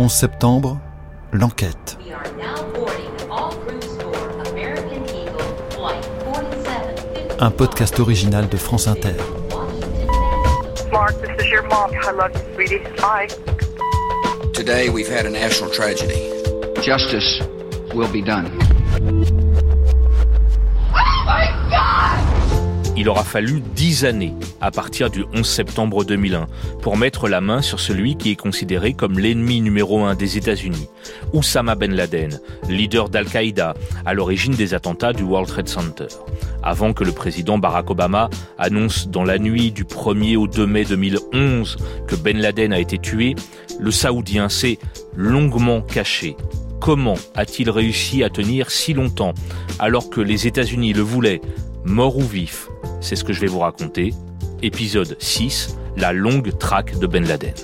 11 septembre, l'enquête. Un podcast original de France Inter. Mark, this is your mom. I love you, sweetie. Bye. Today we've had a national tragedy. Justice will be done. Il aura fallu dix années à partir du 11 septembre 2001 pour mettre la main sur celui qui est considéré comme l'ennemi numéro un des États-Unis, Oussama Ben Laden, leader d'Al-Qaïda, à l'origine des attentats du World Trade Center. Avant que le président Barack Obama annonce dans la nuit du 1er au 2 mai 2011 que Ben Laden a été tué, le Saoudien s'est longuement caché comment a-t-il réussi à tenir si longtemps alors que les États-Unis le voulaient, mort ou vif? C'est ce que je vais vous raconter. Épisode 6, la longue traque de Ben Laden.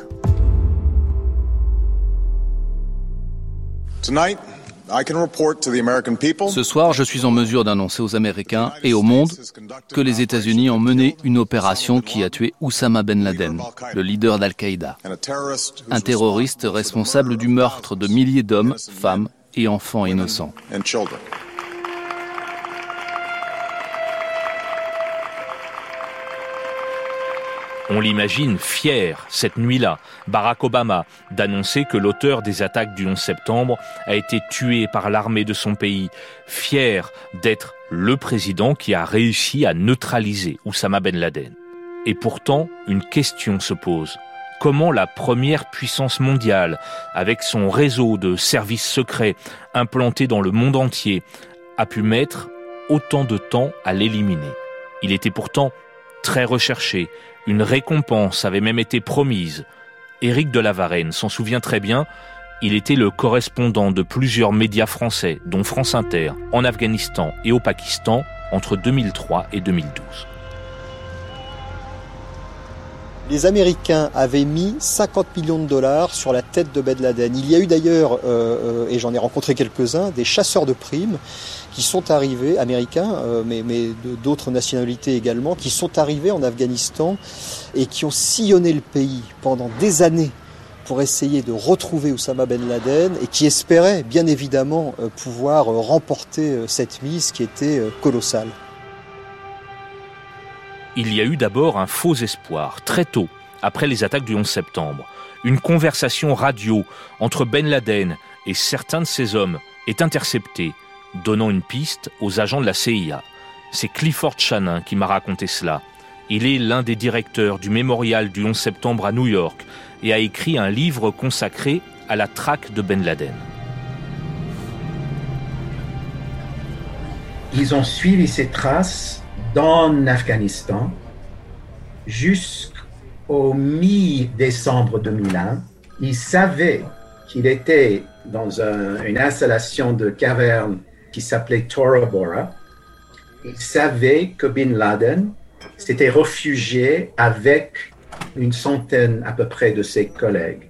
Ce soir, je suis en mesure d'annoncer aux Américains et au monde que les États-Unis ont mené une opération qui a tué Oussama Ben Laden, le leader d'Al-Qaïda, un terroriste responsable du meurtre de milliers d'hommes, femmes et enfants innocents. On l'imagine fier, cette nuit-là, Barack Obama, d'annoncer que l'auteur des attaques du 11 septembre a été tué par l'armée de son pays, fier d'être le président qui a réussi à neutraliser Oussama Ben Laden. Et pourtant, une question se pose. Comment la première puissance mondiale, avec son réseau de services secrets implantés dans le monde entier, a pu mettre autant de temps à l'éliminer? Il était pourtant très recherché, une récompense avait même été promise. Éric de la Varenne s'en souvient très bien. Il était le correspondant de plusieurs médias français, dont France Inter, en Afghanistan et au Pakistan entre 2003 et 2012 les Américains avaient mis 50 millions de dollars sur la tête de Ben Laden. Il y a eu d'ailleurs, euh, euh, et j'en ai rencontré quelques-uns, des chasseurs de primes qui sont arrivés, américains, euh, mais, d'autres nationalités également, qui sont arrivés en Afghanistan et qui ont sillonné le pays pendant des années pour essayer de retrouver Oussama Ben Laden et qui espéraient bien évidemment pouvoir remporter cette mise qui était colossale il y a eu d'abord un faux espoir, très tôt, après les attaques du 11 septembre. Une conversation radio entre Ben Laden et certains de ses hommes est interceptée, donnant une piste aux agents de la CIA. C'est Clifford Shannon qui m'a raconté cela. Il est l'un des directeurs du mémorial du 11 septembre à New York et a écrit un livre consacré à la traque de Ben Laden. Ils ont suivi ces traces dans Afghanistan jusqu'au mi-décembre 2001. Il savait qu'il était dans une installation de caverne qui s'appelait Tora Bora. Il savait que Bin Laden s'était réfugié avec une centaine à peu près de ses collègues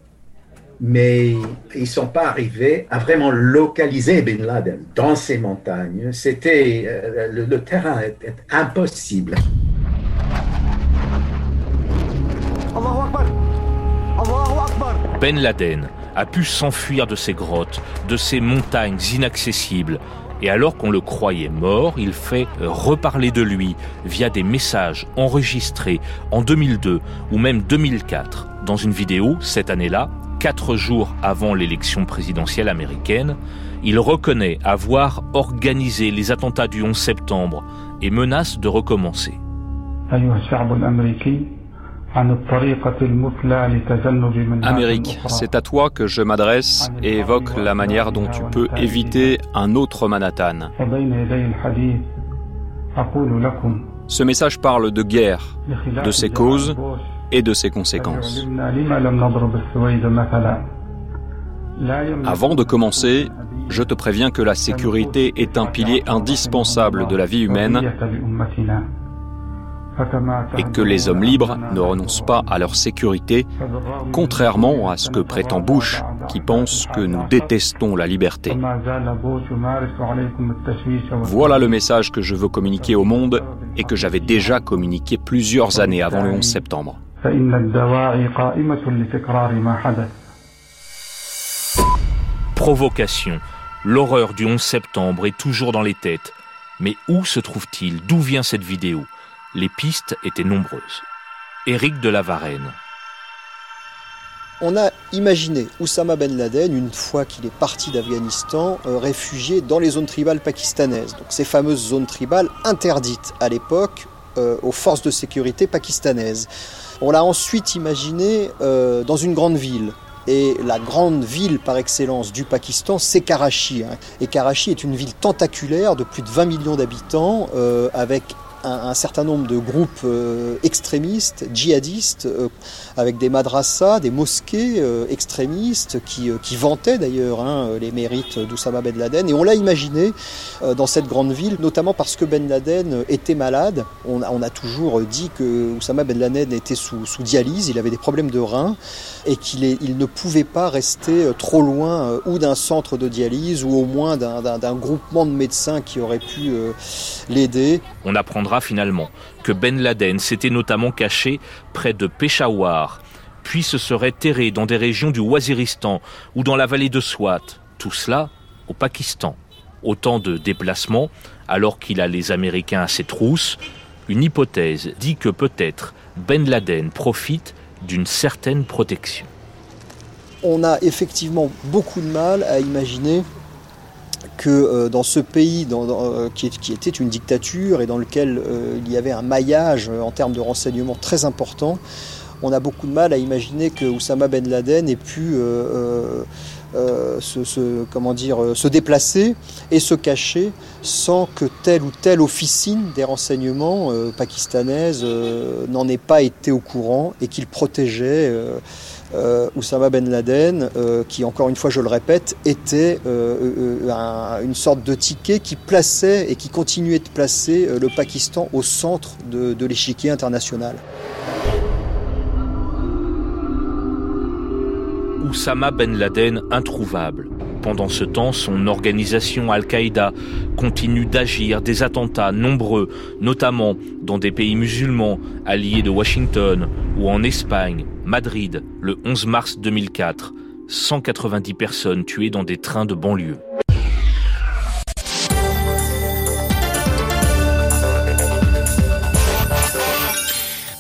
mais ils ne sont pas arrivés à vraiment localiser Bin Laden dans ces montagnes. C'était euh, le, terrain était impossible. Ben Laden a pu s'enfuir de ces grottes, de ces montagnes inaccessibles. Et alors qu'on le croyait mort, il fait reparler de lui via des messages enregistrés en 2002 ou même 2004 dans une vidéo cette année-là quatre jours avant l'élection présidentielle américaine, il reconnaît avoir organisé les attentats du 11 septembre et menace de recommencer. Amérique, c'est à toi que je m'adresse et évoque la manière dont tu peux éviter un autre Manhattan. Ce message parle de guerre, de ses causes et de ses conséquences. Avant de commencer, je te préviens que la sécurité est un pilier indispensable de la vie humaine et que les hommes libres ne renoncent pas à leur sécurité, contrairement à ce que prétend Bush, qui pense que nous détestons la liberté. Voilà le message que je veux communiquer au monde et que j'avais déjà communiqué plusieurs années avant le 11 septembre. provocation. L'horreur du 11 septembre est toujours dans les têtes. Mais où se trouve-t-il? D'où vient cette vidéo? Les pistes étaient nombreuses. Éric de la Varenne. On a imaginé Oussama Ben Laden, une fois qu'il est parti d'Afghanistan, euh, réfugié dans les zones tribales pakistanaises. Donc ces fameuses zones tribales interdites à l'époque euh, aux forces de sécurité pakistanaises. On l'a ensuite imaginé euh, dans une grande ville. Et la grande ville par excellence du Pakistan, c'est Karachi. Hein. Et Karachi est une ville tentaculaire de plus de 20 millions d'habitants, avec un, certain nombre de groupes euh, extrémistes, djihadistes, euh, avec des madrassas, des mosquées euh, extrémistes qui, qui vantaient d'ailleurs hein, les mérites d'Oussama Ben Laden. Et on l'a imaginé dans cette grande ville, notamment parce que Ben Laden était malade. On a, toujours dit que Oussama Ben Laden était sous, sous dialyse, il avait des problèmes de reins et qu'il il ne pouvait pas rester trop loin ou d'un centre de dialyse ou au moins d'un groupement de médecins qui aurait pu l'aider. On apprendra finalement que Ben Laden s'était notamment caché près de Peshawar, puis se serait terré dans des régions du Waziristan ou dans la vallée de Swat. Tout cela au Pakistan. Autant de déplacements alors qu'il a les Américains à ses trousses. Une hypothèse dit que peut-être Ben Laden profite d'une certaine protection. On a effectivement beaucoup de mal à imaginer que euh, dans ce pays euh, qui, était une dictature et dans lequel euh, il y avait un maillage en termes de renseignement très important, on a beaucoup de mal à imaginer que Oussama Ben Laden ait pu se, comment dire, se déplacer et se cacher sans que telle ou telle officine des renseignements pakistanaises n'en ait pas été au courant et qu'il protégeait euh, Oussama Ben Laden, euh, qui encore une fois je le répète, était euh, une sorte de ticket qui plaçait et qui continuait de placer le Pakistan au centre de l'échiquier international. Oussama Ben Laden introuvable. Pendant ce temps, son organisation Al-Qaïda continue d'agir des attentats nombreux, notamment dans des pays musulmans alliés de Washington ou en Espagne, Madrid, le 11 mars 2004. 190 personnes tuées dans des trains de banlieue.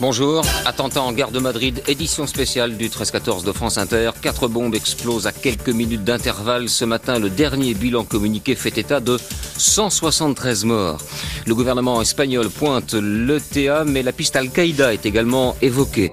Bonjour, attentat en gare de Madrid, édition spéciale du 13-14 de France Inter. Quatre bombes explosent à quelques minutes d'intervalle. Ce matin, le dernier bilan communiqué fait état de 173 morts. Le gouvernement espagnol pointe l'ETA, mais la piste Al-Qaïda est également évoquée.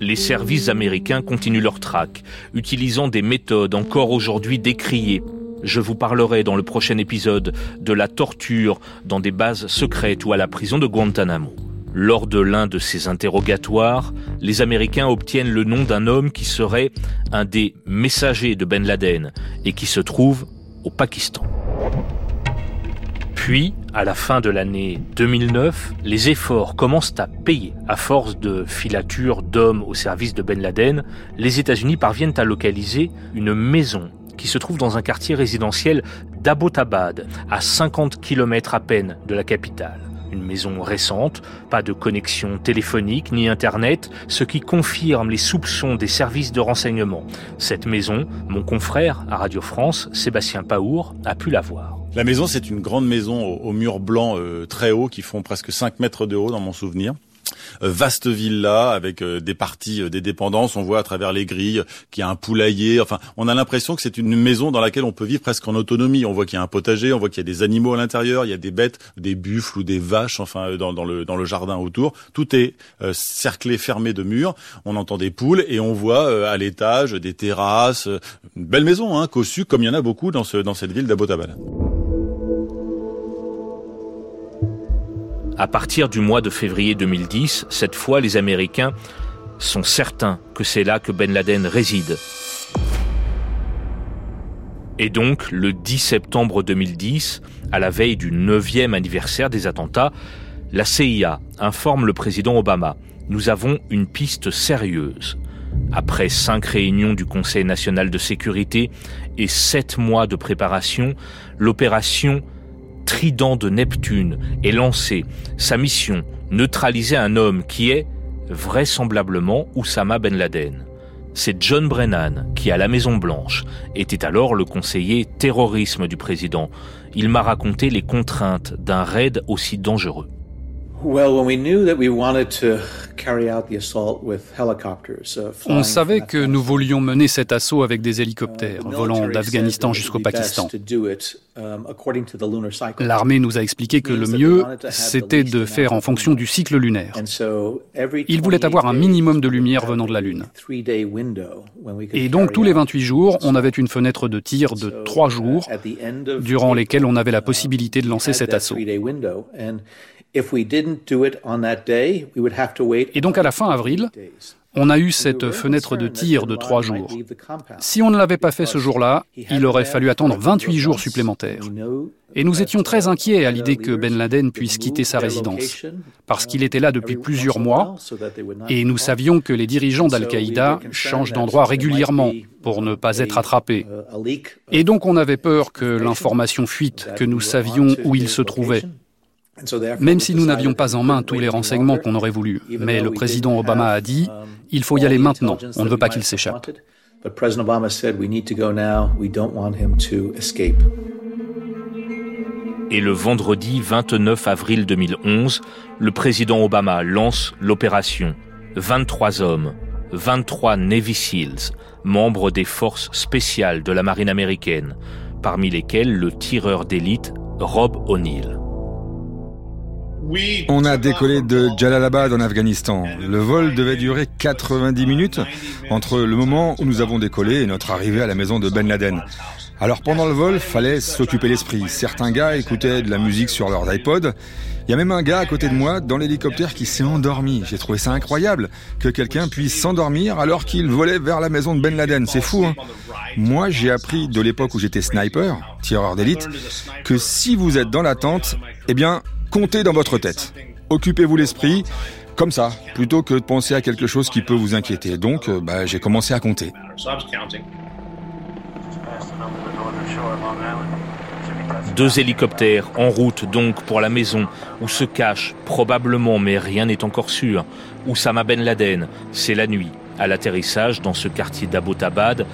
les services américains continuent leur traque, utilisant des méthodes encore aujourd'hui décriées je vous parlerai dans le prochain épisode de la torture dans des bases secrètes ou à la prison de Guantanamo. Lors de l'un de ces interrogatoires, les Américains obtiennent le nom d'un homme qui serait un des messagers de Ben Laden et qui se trouve au Pakistan. Puis, à la fin de l'année 2009, les efforts commencent à payer. À force de filature d'hommes au service de Ben Laden, les États-Unis parviennent à localiser une maison qui se trouve dans un quartier résidentiel d'Abbottabad, à 50 km à peine de la capitale. Une maison récente, pas de connexion téléphonique ni Internet, ce qui confirme les soupçons des services de renseignement. Cette maison, mon confrère à Radio France, Sébastien Paour, a pu la voir. La maison, c'est une grande maison aux, murs blancs euh, très hauts qui font presque 5 mètres de haut dans mon souvenir. Euh, vaste villa avec euh, des parties euh, des dépendances. On voit à travers les grilles qu'il y a un poulailler. Enfin, on a l'impression que c'est une maison dans laquelle on peut vivre presque en autonomie. On voit qu'il y a un potager, on voit qu'il y a des animaux à l'intérieur, il y a des bêtes, des buffles ou des vaches, enfin dans, le dans le jardin autour. Tout est cerclé, fermé de murs. On entend des poules et on voit à l'étage des terrasses. Une belle maison, hein, cossue comme il y en a beaucoup dans ce dans cette ville d'Abotabal. À partir du mois de février 2010, cette fois, les Américains sont certains que c'est là que Ben Laden réside. Et donc, le 10 septembre 2010, à la veille du 9e anniversaire des attentats, la CIA informe le président Obama Nous avons une piste sérieuse. Après cinq réunions du Conseil national de sécurité et sept mois de préparation, l'opération trident de Neptune est lancé. Sa mission, neutraliser un homme qui est vraisemblablement Oussama Ben Laden. C'est John Brennan qui, à la Maison Blanche, était alors le conseiller terrorisme du président. Il m'a raconté les contraintes d'un raid aussi dangereux. On savait que nous voulions mener cet assaut avec des hélicoptères, volant d'Afghanistan jusqu'au Pakistan. Um, L'armée nous a expliqué que le mieux, c'était de faire en fonction du cycle lunaire. Il voulait avoir un minimum de lumière venant de la Lune. Et donc tous les 28 jours, on avait une fenêtre de tir de 3 jours, durant lesquels on avait la possibilité de lancer cet assaut. Et donc à la fin avril, on a eu cette fenêtre de tir de trois jours. Si on ne l'avait pas fait ce jour-là, il aurait fallu attendre 28 jours supplémentaires. Et nous étions très inquiets à l'idée que Ben Laden puisse quitter sa résidence, parce qu'il était là depuis plusieurs mois, et nous savions que les dirigeants d'Al-Qaïda changent d'endroit régulièrement pour ne pas être attrapés. Et donc on avait peur que l'information fuite, que nous savions où il se trouvait. Même si nous n'avions pas en main tous les renseignements qu'on aurait voulu, mais le président Obama a dit, il faut y aller maintenant, on ne veut pas qu'il s'échappe. Et le vendredi 29 avril 2011, le président Obama lance l'opération. 23 hommes, 23 Navy SEALs, membres des forces spéciales de la marine américaine, parmi lesquels le tireur d'élite Rob O'Neill. On a décollé de Jalalabad en Afghanistan. Le vol devait durer 90 minutes entre le moment où nous avons décollé et notre arrivée à la maison de Ben Laden. Alors pendant le vol, fallait s'occuper l'esprit. Certains gars écoutaient de la musique sur leur iPod. Il y a même un gars à côté de moi dans l'hélicoptère qui s'est endormi. J'ai trouvé ça incroyable que quelqu'un puisse s'endormir alors qu'il volait vers la maison de Ben Laden. C'est fou, hein Moi, j'ai appris de l'époque où j'étais sniper, tireur d'élite, que si vous êtes dans la tente, eh bien, comptez dans votre tête. Occupez-vous l'esprit, comme ça, plutôt que de penser à quelque chose qui peut vous inquiéter. Donc, euh, bah, j'ai commencé à compter. Deux hélicoptères en route donc pour la maison où se cache probablement, mais rien n'est encore sûr, Oussama Ben Laden. C'est la nuit. À l'atterrissage dans ce quartier d'Abbottabad,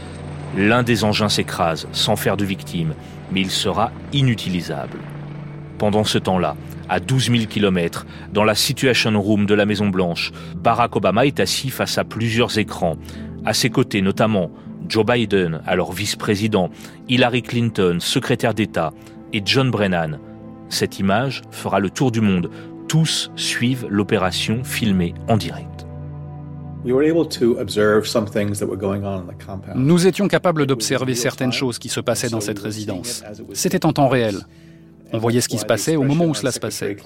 l'un des engins s'écrase sans faire de victimes, mais il sera inutilisable. Pendant ce temps-là, à 12 000 km, dans la Situation Room de la Maison Blanche, Barack Obama est assis face à plusieurs écrans. À ses côtés, notamment, Joe Biden, alors vice-président, Hillary Clinton, secrétaire d'État, et John Brennan. Cette image fera le tour du monde. Tous suivent l'opération filmée en direct. Nous étions capables d'observer certaines choses qui se passaient dans cette résidence. C'était en temps réel. On voyait ce qui se passait au moment où cela se passait.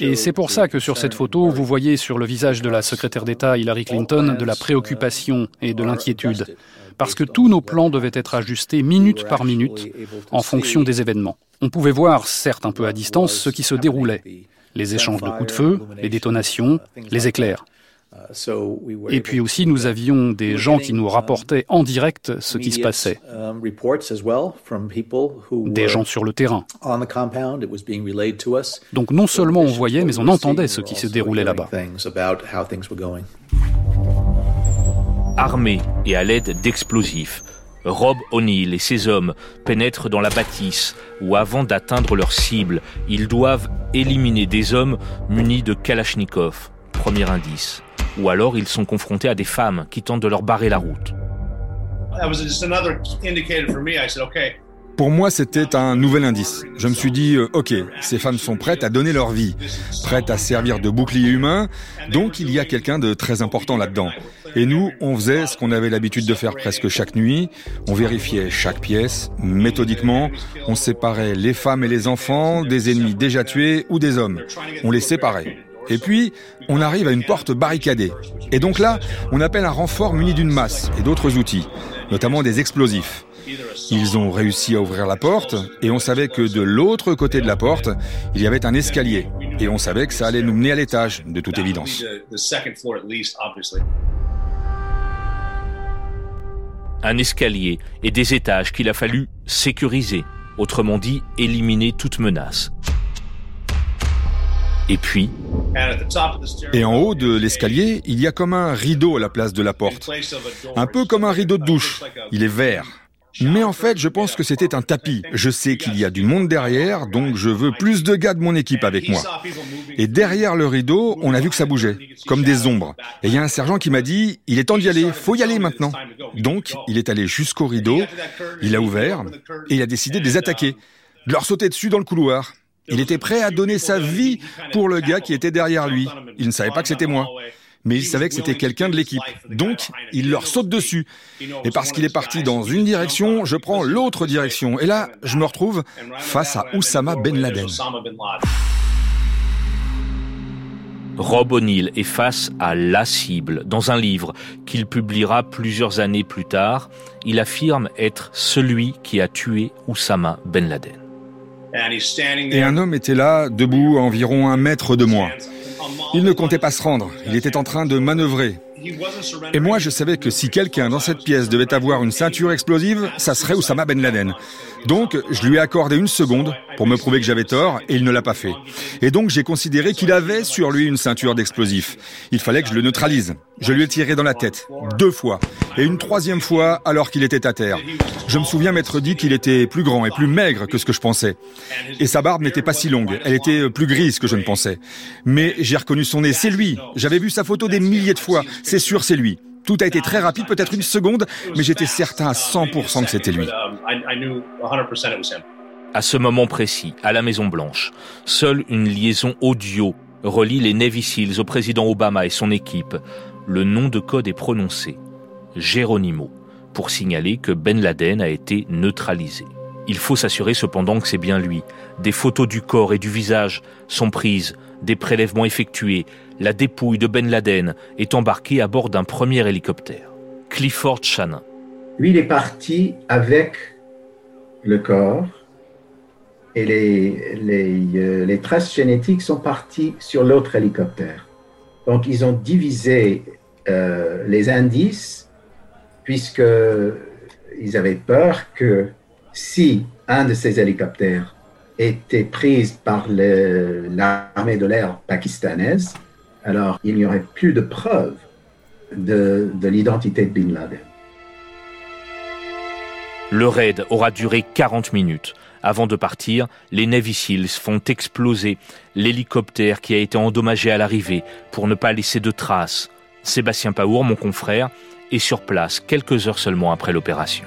Et c'est pour ça que sur cette photo, vous voyez sur le visage de la secrétaire d'État Hillary Clinton de la préoccupation et de l'inquiétude, parce que tous nos plans devaient être ajustés minute par minute en fonction des événements. On pouvait voir, certes un peu à distance, ce qui se déroulait, les échanges de coups de feu, les détonations, les éclairs. Et puis aussi, nous avions des gens qui nous rapportaient en direct ce qui se passait. Des gens sur le terrain. Donc non seulement on voyait, mais on entendait ce qui se déroulait là-bas. Armés et à l'aide d'explosifs, Rob O'Neill et ses hommes pénètrent dans la bâtisse où avant d'atteindre leur cible, ils doivent éliminer des hommes munis de Kalachnikov. Premier indice ou alors ils sont confrontés à des femmes qui tentent de leur barrer la route. Pour moi, c'était un nouvel indice. Je me suis dit, euh, ok, ces femmes sont prêtes à donner leur vie, prêtes à servir de bouclier humain, donc il y a quelqu'un de très important là-dedans. Et nous, on faisait ce qu'on avait l'habitude de faire presque chaque nuit, on vérifiait chaque pièce, méthodiquement, on séparait les femmes et les enfants des ennemis déjà tués ou des hommes. On les séparait. Et puis, on arrive à une porte barricadée. Et donc là, on appelle un renfort muni d'une masse et d'autres outils, notamment des explosifs. Ils ont réussi à ouvrir la porte et on savait que de l'autre côté de la porte, il y avait un escalier. Et on savait que ça allait nous mener à l'étage, de toute évidence. Un escalier et des étages qu'il a fallu sécuriser, autrement dit éliminer toute menace. Et puis, Et en haut de l'escalier, il y a comme un rideau à la place de la porte. Un peu comme un rideau de douche. Il est vert. Mais en fait, je pense que c'était un tapis. Je sais qu'il y a du monde derrière, donc je veux plus de gars de mon équipe avec moi. Et derrière le rideau, on a vu que ça bougeait, comme des ombres. Et il y a un sergent qui m'a dit, il est temps d'y aller, faut y aller maintenant. Donc, il est allé jusqu'au rideau, il a ouvert, et il a décidé de les attaquer, de leur sauter dessus dans le couloir. Il était prêt à donner sa vie pour le gars qui était derrière lui. Il ne savait pas que c'était moi mais il savait que c'était quelqu'un de l'équipe. Donc, il leur saute dessus. Et parce qu'il est parti dans une direction, je prends l'autre direction. Et là, je me retrouve face à Oussama Ben Laden. Rob O'Neill est face à la cible. Dans un livre qu'il publiera plusieurs années plus tard, il affirme être celui qui a tué Oussama Ben Laden. Et un homme était là, debout à environ un mètre de moi. Il ne comptait pas se rendre, il était en train de manœuvrer. Et moi, je savais que si quelqu'un dans cette pièce devait avoir une ceinture explosive, ça serait Oussama Ben Laden. Donc, je lui ai accordé une seconde pour me prouver que j'avais tort, et il ne l'a pas fait. Et donc, j'ai considéré qu'il avait sur lui une ceinture d'explosifs. Il fallait que je le neutralise. Je lui ai tiré dans la tête, deux fois, et une troisième fois alors qu'il était à terre. Je me souviens m'être dit qu'il était plus grand et plus maigre que ce que je pensais. Et sa barbe n'était pas si longue, elle était plus grise que je ne pensais. Mais j'ai reconnu son nez, c'est lui. J'avais vu sa photo des milliers de fois, c'est sûr c'est lui. Tout a été très rapide, peut-être une seconde, mais j'étais certain à 100% que c'était lui. À ce moment précis, à la Maison Blanche, seule une liaison audio relie les Navy Seals au président Obama et son équipe. Le nom de code est prononcé, Geronimo, pour signaler que Ben Laden a été neutralisé. Il faut s'assurer cependant que c'est bien lui. Des photos du corps et du visage sont prises, des prélèvements effectués, la dépouille de Ben Laden est embarquée à bord d'un premier hélicoptère. Clifford Shannon. Lui, il est parti avec le corps et les, les, euh, traces génétiques sont parties sur l'autre hélicoptère. Donc, ils ont divisé euh, les indices puisqu'ils avaient peur que si un de ces hélicoptères était pris par l'armée de l'air pakistanaise, alors il n'y aurait plus de preuves de, de l'identité de Bin Laden. Le raid aura duré 40 minutes. Avant de partir, les Navy font exploser l'hélicoptère qui a été endommagé à l'arrivée pour ne pas laisser de traces. Sébastien Paour, mon confrère, est sur place quelques heures seulement après l'opération.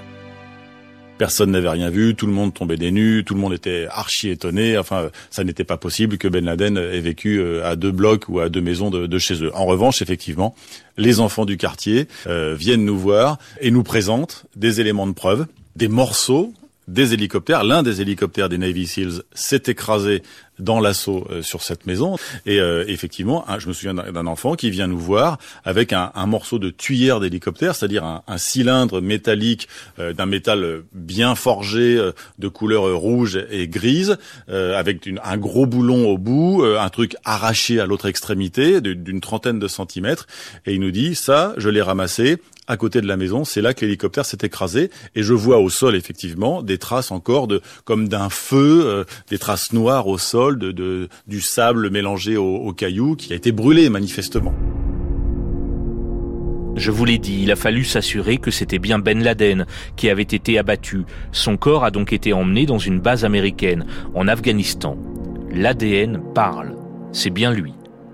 Personne n'avait rien vu, tout le monde tombait des nues, tout le monde était archi étonné. Enfin, ça n'était pas possible que Ben Laden ait vécu euh, à deux blocs ou à deux maisons de, chez eux. En revanche, effectivement, les enfants du quartier euh, viennent nous voir et nous présentent des éléments de preuve, des morceaux des hélicoptères. L'un des hélicoptères des Navy Seals s'est écrasé dans l'assaut euh, sur cette maison. Et euh, effectivement, je me souviens d'un enfant qui vient nous voir avec un, morceau de tuyère d'hélicoptère, c'est-à-dire un, cylindre métallique euh, d'un métal bien forgé de couleur rouge et grise, avec un gros boulon au bout, un truc arraché à l'autre extrémité d'une trentaine de centimètres. Et il nous dit, ça, je l'ai ramassé à côté de la maison, c'est là que l'hélicoptère s'est écrasé et je vois au sol effectivement des traces encore de comme d'un feu, des traces noires au sol de, du sable mélangé aux, cailloux qui a été brûlé manifestement. Je vous l'ai dit, il a fallu s'assurer que c'était bien Ben Laden qui avait été abattu. Son corps a donc été emmené dans une base américaine, en Afghanistan. L'ADN parle. C'est bien lui.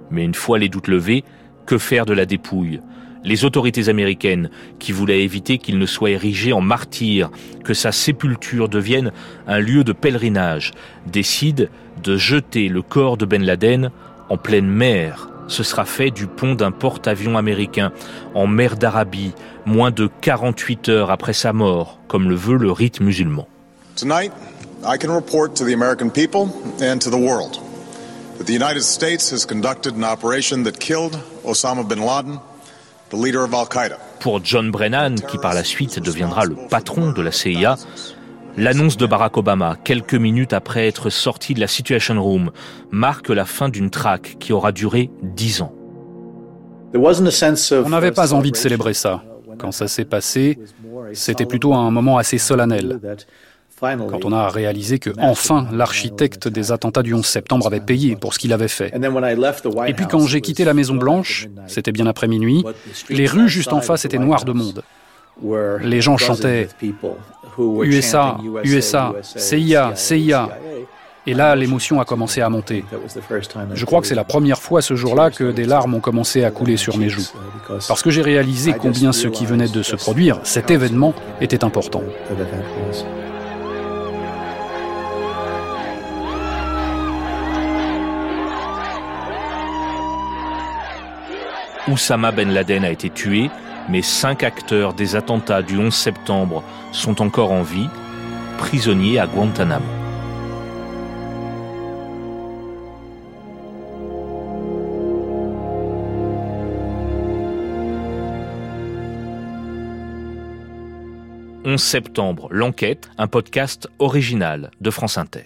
Mais une fois les doutes levés, que faire de la dépouille? Les autorités américaines, qui voulaient éviter qu'il ne soit érigé en martyr, que sa sépulture devienne un lieu de pèlerinage, décident de jeter le corps de Ben Laden en pleine mer. Ce sera fait du pont d'un porte-avions américain en mer d'Arabie, moins de 48 heures après sa mort, comme le veut le rite musulman. Tonight, I can report to the American people and to the world that the United States has conducted an operation that killed Osama bin Laden pour John Brennan, qui par la suite deviendra le patron de la CIA, l'annonce de Barack Obama, quelques minutes après être sorti de la Situation Room, marque la fin d'une traque qui aura duré dix ans. On n'avait pas envie de célébrer ça. Quand ça s'est passé, c'était plutôt un moment assez solennel. quand on a réalisé que enfin l'architecte des attentats du 11 septembre avait payé pour ce qu'il avait fait. Et puis quand j'ai quitté la Maison Blanche, c'était bien après minuit, les rues juste en face étaient noires de monde. Les gens chantaient USA, USA, CIA, CIA. Et là, l'émotion a commencé à monter. Je crois que c'est la première fois ce jour-là que des larmes ont commencé à couler sur mes joues. Parce que j'ai réalisé combien ce qui venait de se produire, cet événement, était important. Oussama Ben Laden a été tué, mais cinq acteurs des attentats du 11 septembre sont encore en vie, prisonniers à Guantanamo. « 11 septembre, l'enquête, un podcast original de France Inter.